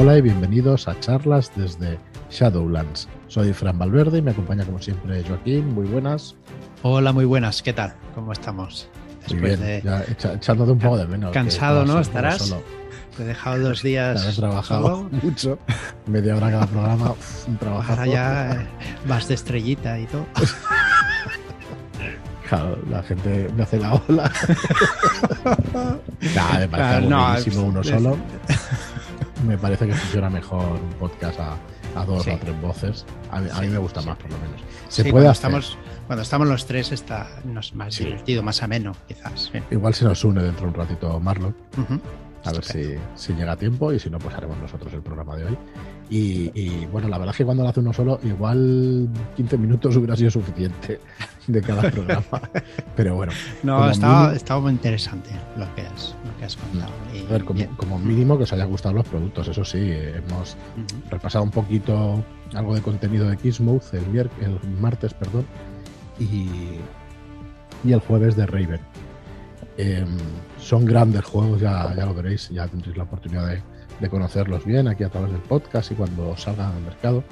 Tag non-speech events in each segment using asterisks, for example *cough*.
Hola y bienvenidos a charlas desde Shadowlands. Soy Fran Valverde y me acompaña como siempre Joaquín. Muy buenas. Hola, muy buenas. ¿Qué tal? ¿Cómo estamos? Muy bien, de... ya echándote un poco de menos. Cansado, ¿no? Estarás. Te he dejado dos días. Te trabajado *laughs* mucho. Media hora cada programa. un trabajo. Ahora ya eh, vas de estrellita y todo. *laughs* Claro, la gente me hace la ola. *laughs* nah, me parece claro, uno solo. Me parece que funciona mejor un podcast a, dos o tres voces. A, mí, me gusta más, por lo menos. Se puede cuando Estamos, cuando estamos los tres está más divertido, más ameno, quizás. Igual se nos une dentro de un ratito Marlon. A ver si, si, llega a tiempo y si no, pues haremos nosotros el programa de hoy. Y, bueno, la verdad es que cuando lo hace uno solo, igual 15 minutos hubiera sido suficiente de cada *laughs* programa. Pero bueno. No, estaba, muy interesante lo que has, contado. a ver, como, mínimo que os haya gustado los productos, eso sí, hemos repasado un poquito algo de contenido de Kissmouth el, el martes, perdón, y, y el jueves de Raven. Em, son grandes juegos, ya, ya lo veréis, ya tendréis la oportunidad de, conocerlos bien aquí a través del podcast y cuando salgan al mercado.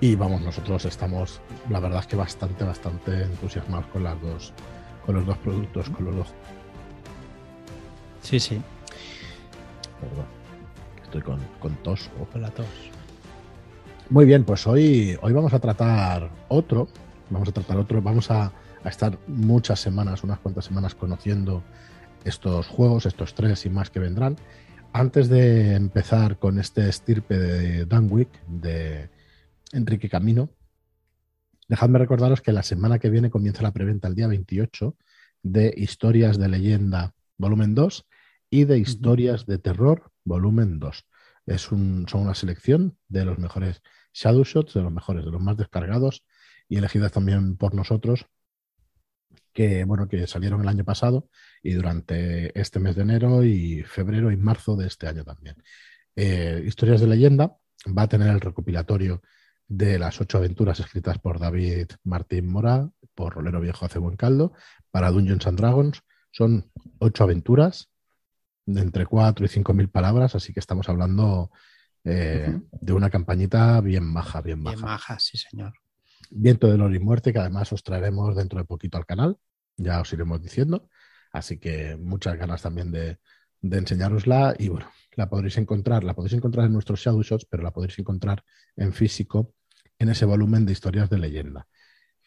Y vamos, nosotros estamos, la verdad es que bastante, bastante entusiasmados con las dos, con los dos productos, con los dos. Sí, sí. Perdón. Estoy con, con tos. o Con la tos. Muy bien, pues hoy, hoy vamos a tratar otro. Vamos a tratar otro. Vamos a, a estar muchas semanas, unas cuantas semanas conociendo estos juegos, estos tres y más que vendrán. Antes de empezar con este estirpe de Dunwick, de Enrique Camino, dejadme recordaros que la semana que viene comienza la preventa el día 28 de Historias de Leyenda volumen 2 y de Historias de Terror volumen 2. Es un, son una selección de los mejores Shadow Shots, de los mejores, de los más descargados y elegidas también por nosotros que, bueno, que salieron el año pasado y durante este mes de enero y febrero y marzo de este año también. Eh, Historias de leyenda va a tener el recopilatorio de las ocho aventuras escritas por David Martín Mora, por Rolero Viejo hace buen caldo, para Dungeons and Dragons. Son ocho aventuras de entre cuatro y cinco mil palabras, así que estamos hablando eh, de una campañita bien baja, bien baja. Bien baja, sí, señor. Viento de Lor y Muerte, que además os traeremos dentro de poquito al canal, ya os iremos diciendo. Así que muchas ganas también de, de enseñárosla y bueno, la podréis encontrar, la podéis encontrar en nuestros Shadow Shots, pero la podréis encontrar en físico en ese volumen de historias de leyenda.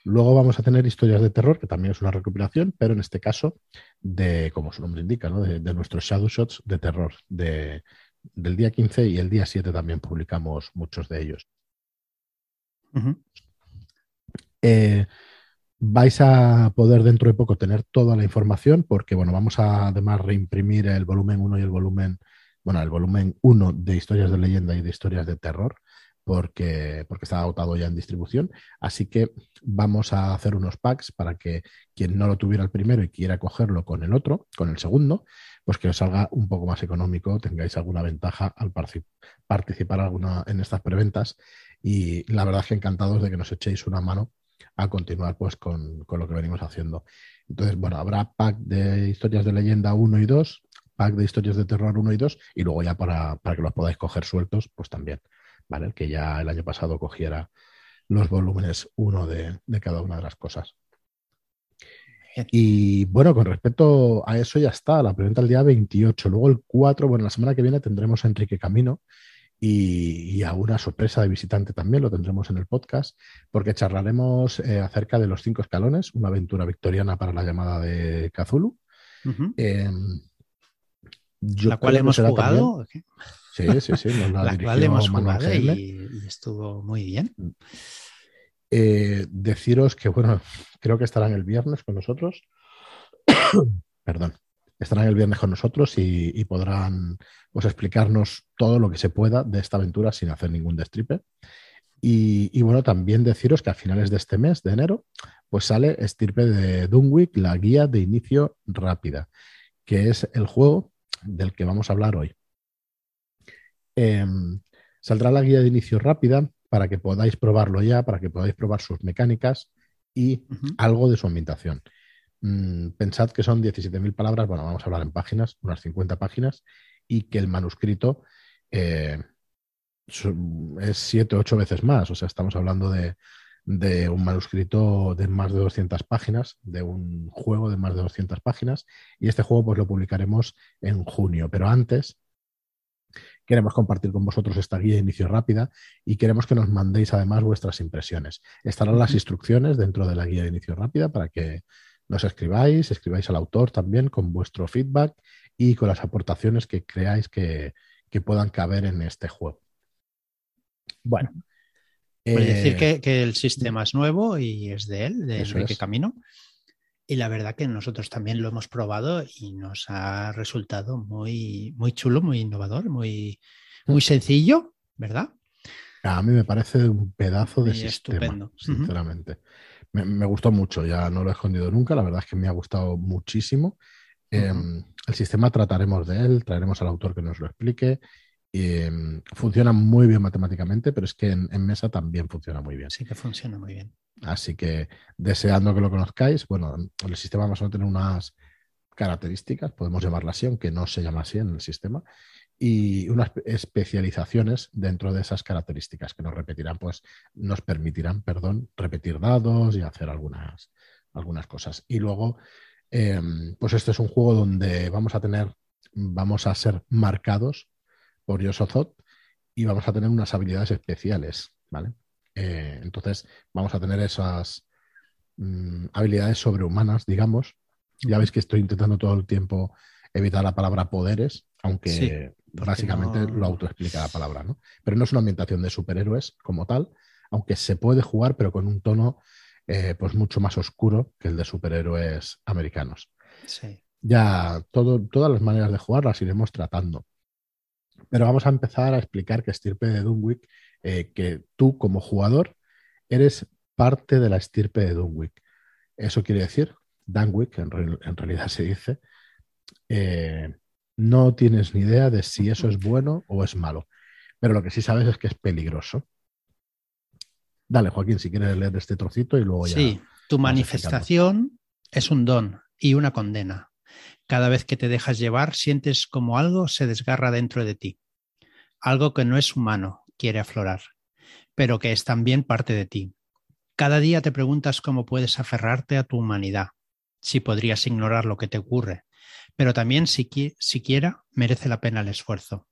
Luego vamos a tener historias de terror, que también es una recopilación, pero en este caso de, como su nombre indica, ¿no? de, nuestros Shadow Shots de terror. De, del día 15 y el día 7 también publicamos muchos de ellos. Eh, vais a poder dentro de poco tener toda la información porque, bueno, vamos a además reimprimir el volumen 1 y el volumen, bueno, el volumen 1 de historias de leyenda y de historias de terror porque, porque está agotado ya en distribución. Así que vamos a hacer unos packs para que quien no lo tuviera el primero y quiera cogerlo con el otro, con el segundo, pues que os salga un poco más económico, tengáis alguna ventaja al participar alguna en estas preventas. Y la verdad es que encantados de que nos echéis una mano a continuar pues con, lo que venimos haciendo. Entonces, bueno, habrá pack de historias de leyenda 1 y 2, pack de historias de terror 1 y 2, y luego ya para, que los podáis coger sueltos, pues también, ¿vale? que ya el año pasado cogiera los volúmenes 1 de, de cada una de las cosas. Y bueno, con respecto a eso ya está, la pregunta el día 28. Luego el 4, bueno, la semana que viene tendremos a Enrique Camino, y, a una sorpresa de visitante también, lo tendremos en el podcast, porque charlaremos eh, acerca de los cinco escalones, una aventura victoriana para la llamada de Cthulhu. Em, la cual hemos jugado. Sí, sí, sí. la, cual hemos jugado y, estuvo muy bien. Eh, deciros que, bueno, creo que estarán el viernes con nosotros. *coughs* Perdón estarán el viernes con nosotros y, podrán pues, explicarnos todo lo que se pueda de esta aventura sin hacer ningún destripe. Y, bueno, también deciros que a finales de este mes, de enero, pues sale Estirpe de Dunwick, la guía de inicio rápida, que es el juego del que vamos a hablar hoy. Em, saldrá la guía de inicio rápida para que podáis probarlo ya, para que podáis probar sus mecánicas y algo de su ambientación. Mm, pensad que son 17.000 palabras, bueno, vamos a hablar en páginas, unas 50 páginas, y que el manuscrito, eh, es siete o ocho veces más. O sea, estamos hablando de, de un manuscrito de más de 200 páginas, de un juego de más de 200 páginas, y este juego pues lo publicaremos en junio. Pero antes queremos compartir con vosotros esta guía de inicio rápida y queremos que nos mandéis además vuestras impresiones. Estarán las instrucciones dentro de la guía de inicio rápida para que nos escribáis, escribáis al autor también con vuestro feedback y con las aportaciones que creáis que, que puedan caber en este juego. Bueno, Puede decir eh, que, el sistema es nuevo y es de él, de Enrique Camino. Y la verdad que nosotros también lo hemos probado y nos ha resultado muy, muy chulo, muy innovador, muy, muy sencillo, ¿verdad? A mí me parece un pedazo de sistema, estupendo. sinceramente. me, gustó mucho, ya no lo he escondido nunca, la verdad es que me ha gustado muchísimo. Em, el sistema trataremos de él, traeremos al autor que nos lo explique Em, funciona muy bien matemáticamente, pero es que en, mesa también funciona muy bien. Sí que funciona muy bien. Así que deseando que lo conozcáis, bueno, el sistema vamos a tener unas características, podemos llamarla así, aunque no se llama así en el sistema, y unas especializaciones dentro de esas características que nos repetirán, pues nos permitirán, perdón, repetir dados y hacer algunas, algunas cosas. Y luego, em, pues este es un juego donde vamos a tener, vamos a ser marcados por Yosozot y vamos a tener unas habilidades especiales, ¿vale? Eh, entonces vamos a tener esas mm, habilidades sobrehumanas, digamos. Ya veis que estoy intentando todo el tiempo evitar la palabra poderes, aunque básicamente lo autoexplica la palabra, ¿no? Pero no es una ambientación de superhéroes como tal, aunque se puede jugar, pero con un tono eh, pues mucho más oscuro que el de superhéroes americanos. Sí. Ya todo, todas las maneras de jugar las iremos tratando. Pero vamos a empezar a explicar que estirpe de Dunwich, eh, que tú como jugador eres parte de la estirpe de Dunwich. Eso quiere decir, Dunwich, en, realidad se dice, eh, no tienes ni idea de si eso es bueno o es malo. Pero lo que sí sabes es que es peligroso. Dale, Joaquín, si quieres leer este trocito y luego ya. Sí, tu manifestación es un don y una condena. Cada vez que te dejas llevar, sientes como algo se desgarra dentro de ti. Algo que no es humano quiere aflorar, pero que es también parte de ti. Cada día te preguntas cómo puedes aferrarte a tu humanidad, si podrías ignorar lo que te ocurre, pero también si siquiera merece la pena el esfuerzo.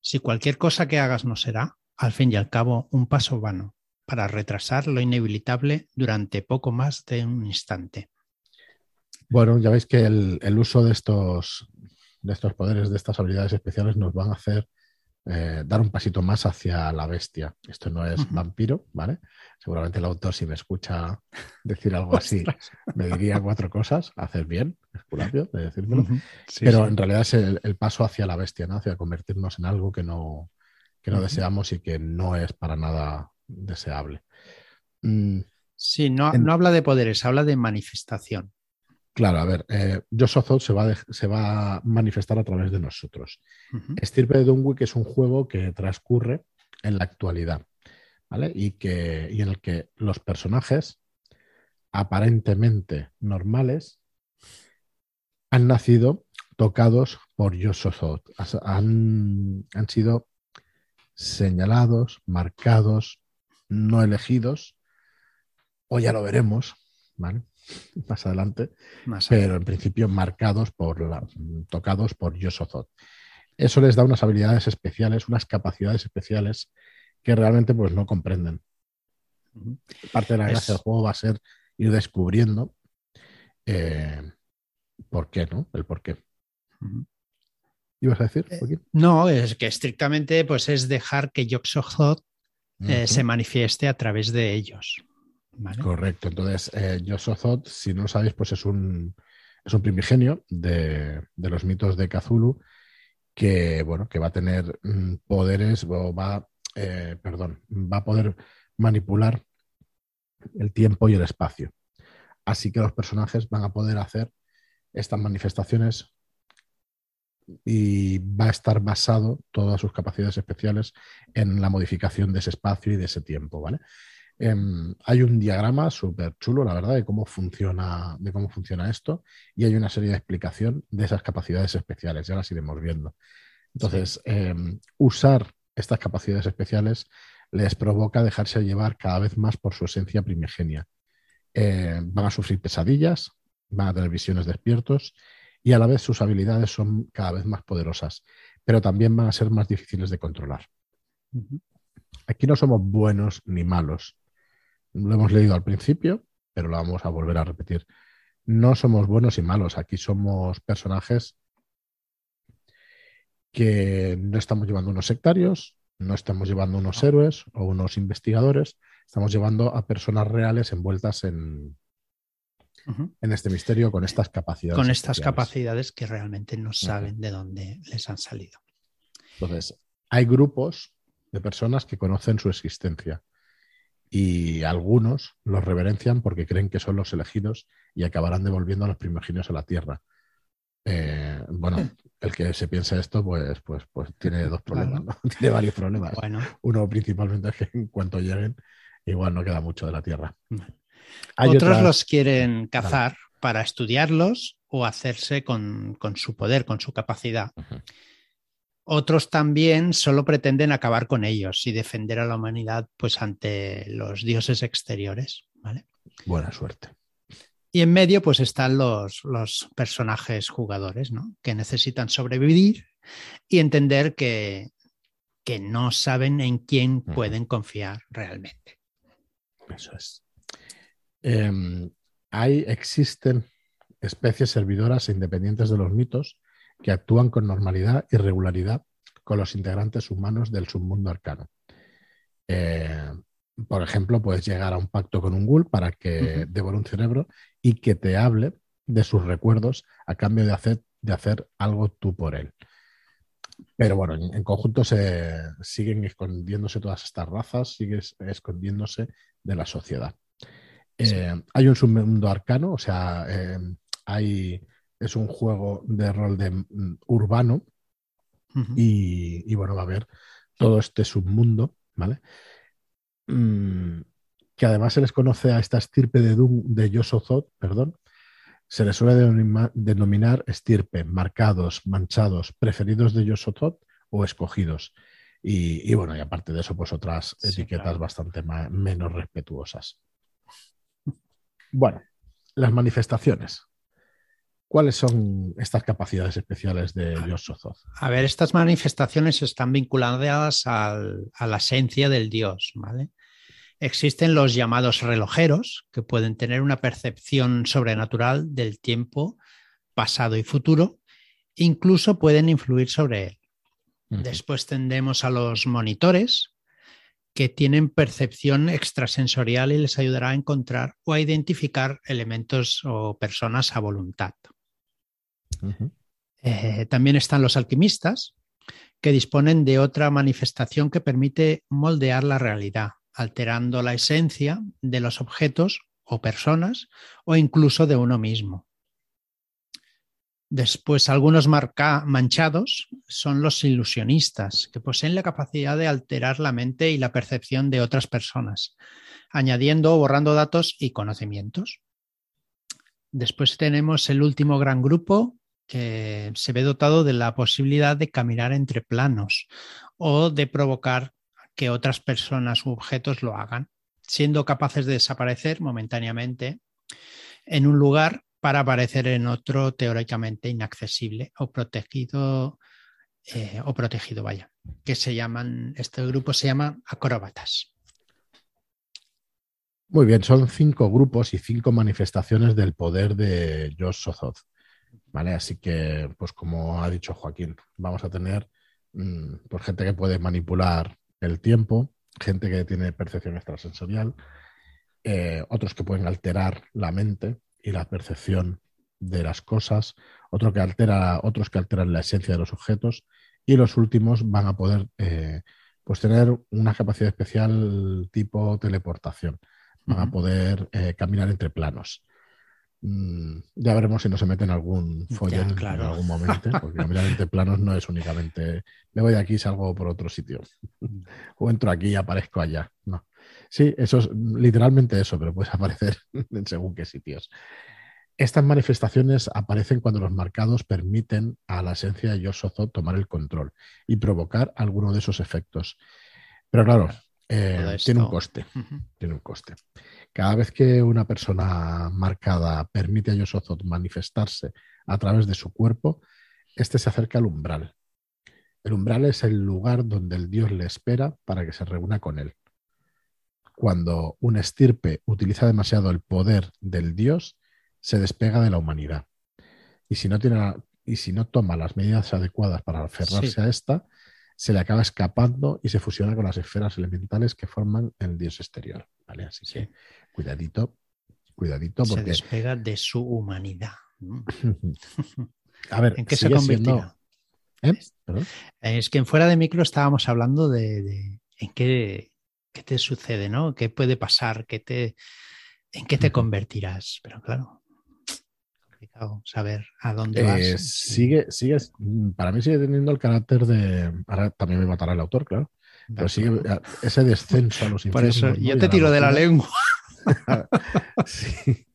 Si cualquier cosa que hagas no será, al fin y al cabo, un paso vano para retrasar lo inevitable durante poco más de un instante. Bueno, ya veis que el, uso de estos, de estos poderes, de estas habilidades especiales, nos van a hacer eh, dar un pasito más hacia la bestia. Esto no es vampiro, ¿vale? Seguramente el autor, si me escucha decir algo *laughs* así, me diría cuatro cosas. Hacer bien, Esculapio, de decírmelo. Pero en realidad es el, paso hacia la bestia, ¿no? Hacia convertirnos en algo que no, que no deseamos y que no es para nada deseable. Mm, sí, no, no habla de poderes, habla de manifestación. Claro, a ver, eh, se va, se va a manifestar a través de nosotros. Estirpe de Dunwich es un juego que transcurre en la actualidad, ¿vale? Y, que, y en el que los personajes aparentemente normales han nacido tocados por Yosozot. Han, han sido señalados, marcados, no elegidos, o ya lo veremos, ¿vale? Más adelante, pero en principio marcados por la, tocados por Yosozot. Eso les da unas habilidades especiales, unas capacidades especiales que realmente pues no comprenden. Parte de la gracia del juego va a ser ir descubriendo eh, por qué, ¿no? El por qué. ¿Ibas a decir, eh, no, es que estrictamente pues es dejar que Yosozot eh, se manifieste a través de ellos. Correcto. Entonces, eh, Yosozot, si no lo sabéis, pues es un, es un primigenio de, los mitos de Cthulhu que, bueno, que va a tener mm, poderes o va, eh, perdón, va a poder manipular el tiempo y el espacio. Así que los personajes van a poder hacer estas manifestaciones y va a estar basado todas sus capacidades especiales en la modificación de ese espacio y de ese tiempo, ¿vale? Em, hay un diagrama súper chulo, la verdad, de cómo, funciona, de cómo funciona esto y hay una serie de explicación de esas capacidades especiales, ya las iremos viendo. Entonces, em, usar estas capacidades especiales les provoca dejarse llevar cada vez más por su esencia primigenia. Eh, van a sufrir pesadillas, van a tener visiones despiertos y a la vez sus habilidades son cada vez más poderosas, pero también van a ser más difíciles de controlar. Aquí no somos buenos ni malos. Lo hemos leído al principio, pero lo vamos a volver a repetir. No somos buenos y malos. Aquí somos personajes que no estamos llevando unos sectarios, no estamos llevando unos héroes o unos investigadores, estamos llevando a personas reales envueltas en, en este misterio con estas capacidades. Con estas capacidades que realmente no saben de dónde les han salido. Entonces, hay grupos de personas que conocen su existencia y algunos los reverencian porque creen que son los elegidos y acabarán devolviendo a los primogenios a la tierra. Eh, bueno, *laughs* el que se piensa esto, pues, pues, pues tiene dos problemas, *laughs* tiene varios problemas. Uno principalmente es que en cuanto lleguen, igual no queda mucho de la tierra. Otros los quieren cazar para estudiarlos o hacerse con, su poder, con su capacidad. Otros también solo pretenden acabar con ellos y defender a la humanidad pues ante los dioses exteriores. ¿vale? Buena suerte. Y en medio pues están los, los personajes jugadores, ¿no? Que necesitan sobrevivir y entender que, que no saben en quién pueden confiar realmente. Eso es. Em, hay, existen especies servidoras e independientes de los mitos que actúan con normalidad y regularidad con los integrantes humanos del submundo arcano. Eh, por ejemplo, puedes llegar a un pacto con un ghoul para que devore un cerebro y que te hable de sus recuerdos a cambio de hacer, de hacer algo tú por él. Pero bueno, en, conjunto se siguen escondiéndose todas estas razas, siguen escondiéndose de la sociedad. Eh, hay un submundo arcano, o sea, eh, hay es un juego de rol de, mm, urbano y, bueno, va a haber todo este submundo, ¿vale? Mm, que además se les conoce a esta estirpe de Doom de Yosozot, perdón, se les suele denominar, estirpe, marcados, manchados, preferidos de Yosozot o escogidos. Y, bueno, y aparte de eso, pues otras etiquetas bastante menos respetuosas. Bueno, las manifestaciones. ¿Cuáles son estas capacidades especiales de Dios A ver, estas manifestaciones están vinculadas a la esencia del Dios, ¿vale? Existen los llamados relojeros, que pueden tener una percepción sobrenatural del tiempo pasado y futuro, incluso pueden influir sobre él. Después tendemos a los monitores, que tienen percepción extrasensorial y les ayudará a encontrar o a identificar elementos o personas a voluntad. Eh, también están los alquimistas, que disponen de otra manifestación que permite moldear la realidad, alterando la esencia de los objetos o personas o incluso de uno mismo. Después, algunos manchados son los ilusionistas, que poseen la capacidad de alterar la mente y la percepción de otras personas, añadiendo o borrando datos y conocimientos. Después tenemos el último gran grupo, que se ve dotado de la posibilidad de caminar entre planos o de provocar que otras personas u objetos lo hagan, siendo capaces de desaparecer momentáneamente en un lugar para aparecer en otro teóricamente inaccesible o protegido eh, o protegido, vaya, que se llaman, este grupo se llama acróbatas. Muy bien, son cinco grupos y cinco manifestaciones del poder de Josh Sozoth. ¿Vale? Así que, pues como ha dicho Joaquín, vamos a tener mm, pues, gente que puede manipular el tiempo, gente que tiene percepción extrasensorial, eh, otros que pueden alterar la mente y la percepción de las cosas, otro que altera, otros que alteran la esencia de los objetos y los últimos van a poder eh, pues tener una capacidad especial tipo teleportación, van a poder eh, caminar entre planos. Mm, ya veremos si no se mete en algún follón en algún momento, *laughs* porque caminar entre planos no es únicamente me voy de aquí y salgo por otro sitio. Mm. *laughs* o entro aquí y aparezco allá. No. Sí, eso es literalmente eso, pero puedes *laughs* aparecer en según qué sitios. Estas manifestaciones aparecen cuando los marcados permiten a la esencia de Yosozo tomar el control y provocar alguno de esos efectos. Pero claro, eh, tiene un coste. Tiene un coste. Cada vez que una persona marcada permite a Yosozo manifestarse a través de su cuerpo, este se acerca al umbral. El umbral es el lugar donde el dios le espera para que se reúna con él. Cuando un estirpe utiliza demasiado el poder del dios, se despega de la humanidad. Y si no, tiene, y si no toma las medidas adecuadas para aferrarse a esta, se le acaba escapando y se fusiona con las esferas elementales que forman el dios exterior. ¿vale? Así que cuidadito, cuidadito. Porque... Se despega de su humanidad. *laughs* a ver, ¿en qué se convertirá? ¿Eh? Es que en fuera de micro estábamos hablando de, en qué, qué, te sucede, ¿no? ¿Qué puede pasar? ¿Qué te, ¿En qué te convertirás? Pero claro, saber a dónde vas. Eh, sigue, sigue, mm, para mí sigue teniendo el carácter de. Ahora también me matará el autor, claro. Pero sigue ese descenso a los infiernos. Por eso, yo te tiro de la lengua. *laughs* *laughs* sí.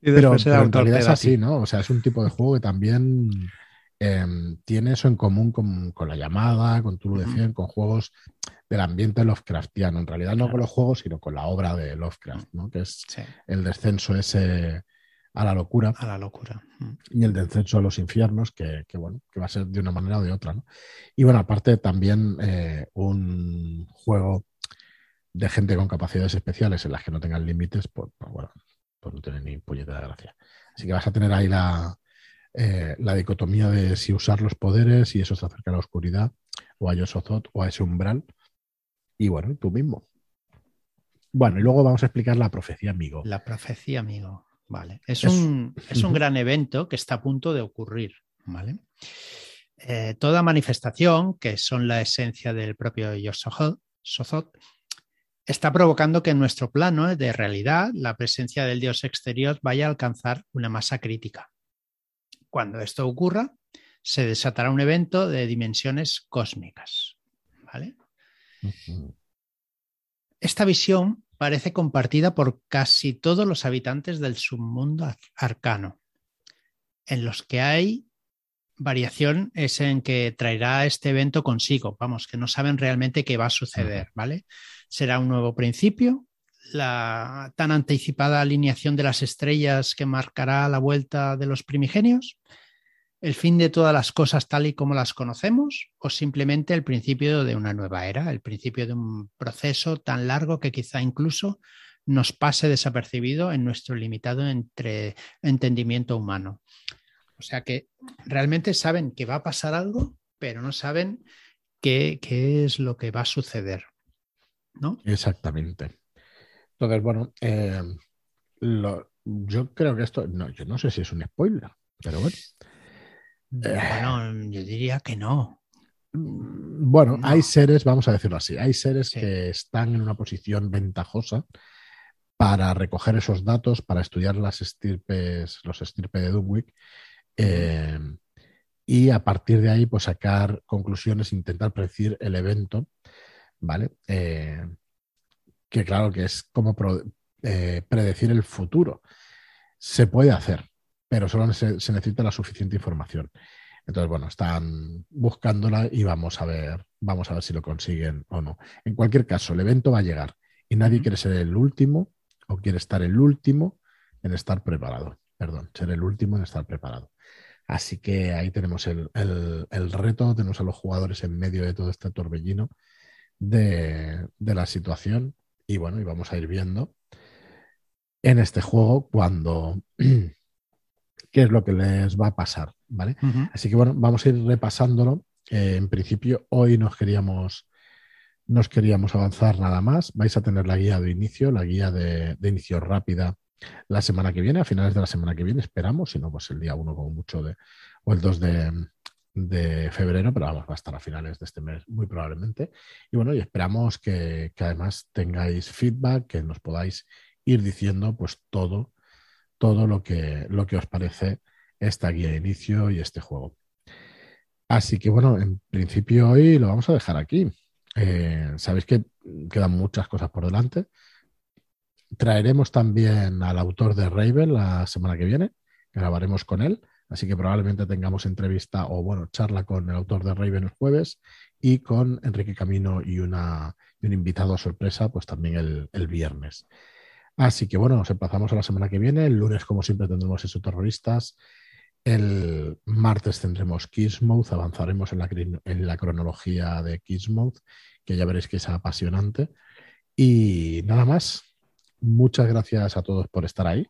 pero, en realidad es así, ¿no? O sea, es un tipo de juego que también em, tiene eso en común con, la llamada, con Tulu de con juegos del ambiente Lovecraftiano. En realidad no con los juegos, sino con la obra de Lovecraft, ¿no? Que es el descenso ese a la locura. A la locura. Mm. Y el descenso a los infiernos, que, bueno, que va a ser de una manera o de otra. ¿no? Y bueno, aparte también eh, un juego de gente con capacidades especiales en las que no tengan límites, pues, pues bueno, pues no tiene ni puñetera gracia. Así que vas a tener ahí la, eh, la dicotomía de si usar los poderes y eso se acerca a la oscuridad, o a Yosozot, o a ese umbral. Y bueno, tú mismo. Bueno, y luego vamos a explicar la profecía amigo. La profecía amigo. Vale. Es, un, es un gran evento que está a punto de ocurrir. ¿vale? Eh, toda manifestación, que son la esencia del propio Yosozot, está provocando que en nuestro plano de realidad la presencia del dios exterior vaya a alcanzar una masa crítica. Cuando esto ocurra, se desatará un evento de dimensiones cósmicas. ¿vale? Esta visión parece compartida por casi todos los habitantes del submundo arcano. En los que hay variación es en que traerá este evento consigo. Vamos, que no saben realmente qué va a suceder, ¿vale? Será un nuevo principio, la tan anticipada alineación de las estrellas que marcará la vuelta de los primigenios el fin de todas las cosas tal y como las conocemos o simplemente el principio de una nueva era, el principio de un proceso tan largo que quizá incluso nos pase desapercibido en nuestro limitado entre entendimiento humano. O sea que realmente saben que va a pasar algo, pero no saben qué, es lo que va a suceder. ¿no? Exactamente. Entonces, bueno, eh, yo creo que esto, no, yo no sé si es un spoiler, pero bueno. Bueno, yo diría que no. Bueno, hay seres, vamos a decirlo así, hay seres que están en una posición ventajosa para recoger esos datos, para estudiar las estirpes, los estirpes de Dunwich, eh, y a partir de ahí, pues sacar conclusiones, intentar predecir el evento, ¿vale? Eh, que claro que es como eh, predecir el futuro. Se puede hacer, pero solo se, necesita la suficiente información. Entonces, bueno, están buscándola y vamos a ver, vamos a ver si lo consiguen o no. En cualquier caso, el evento va a llegar y nadie quiere ser el último o quiere estar el último en estar preparado. Perdón, ser el último en estar preparado. Así que ahí tenemos el, reto, tenemos a los jugadores en medio de todo este torbellino de, de la situación y bueno, y vamos a ir viendo en este juego cuando *clears throat* qué es lo que les va a pasar, ¿vale? Así que bueno, vamos a ir repasándolo. Eh, en principio, hoy nos queríamos, nos queríamos avanzar nada más. Vais a tener la guía de inicio, la guía de, inicio rápida la semana que viene, a finales de la semana que viene, esperamos, si no, pues el día 1 como mucho de, o el 2 de, febrero, pero vamos, va a estar a finales de este mes muy probablemente. Y bueno, y esperamos que, que además tengáis feedback, que nos podáis ir diciendo pues todo todo lo que, lo que os parece esta guía de inicio y este juego. Así que bueno, en principio hoy lo vamos a dejar aquí. Eh, sabéis que quedan muchas cosas por delante. Traeremos también al autor de Raven la semana que viene, grabaremos con él. Así que probablemente tengamos entrevista o, bueno, charla con el autor de Raven el jueves y con Enrique Camino y, una, un invitado sorpresa, pues también el, viernes. Así que, bueno, nos emplazamos a la semana que viene. El lunes, como siempre, tendremos esos terroristas. El martes tendremos Mode, avanzaremos en la, cronología de Mode, que ya veréis que es apasionante. Y nada más, muchas gracias a todos por estar ahí.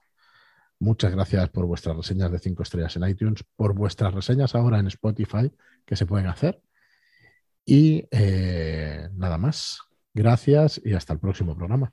Muchas gracias por vuestras reseñas de 5 estrellas en iTunes, por vuestras reseñas ahora en Spotify que se pueden hacer. Y eh, nada más. Gracias y hasta el próximo programa.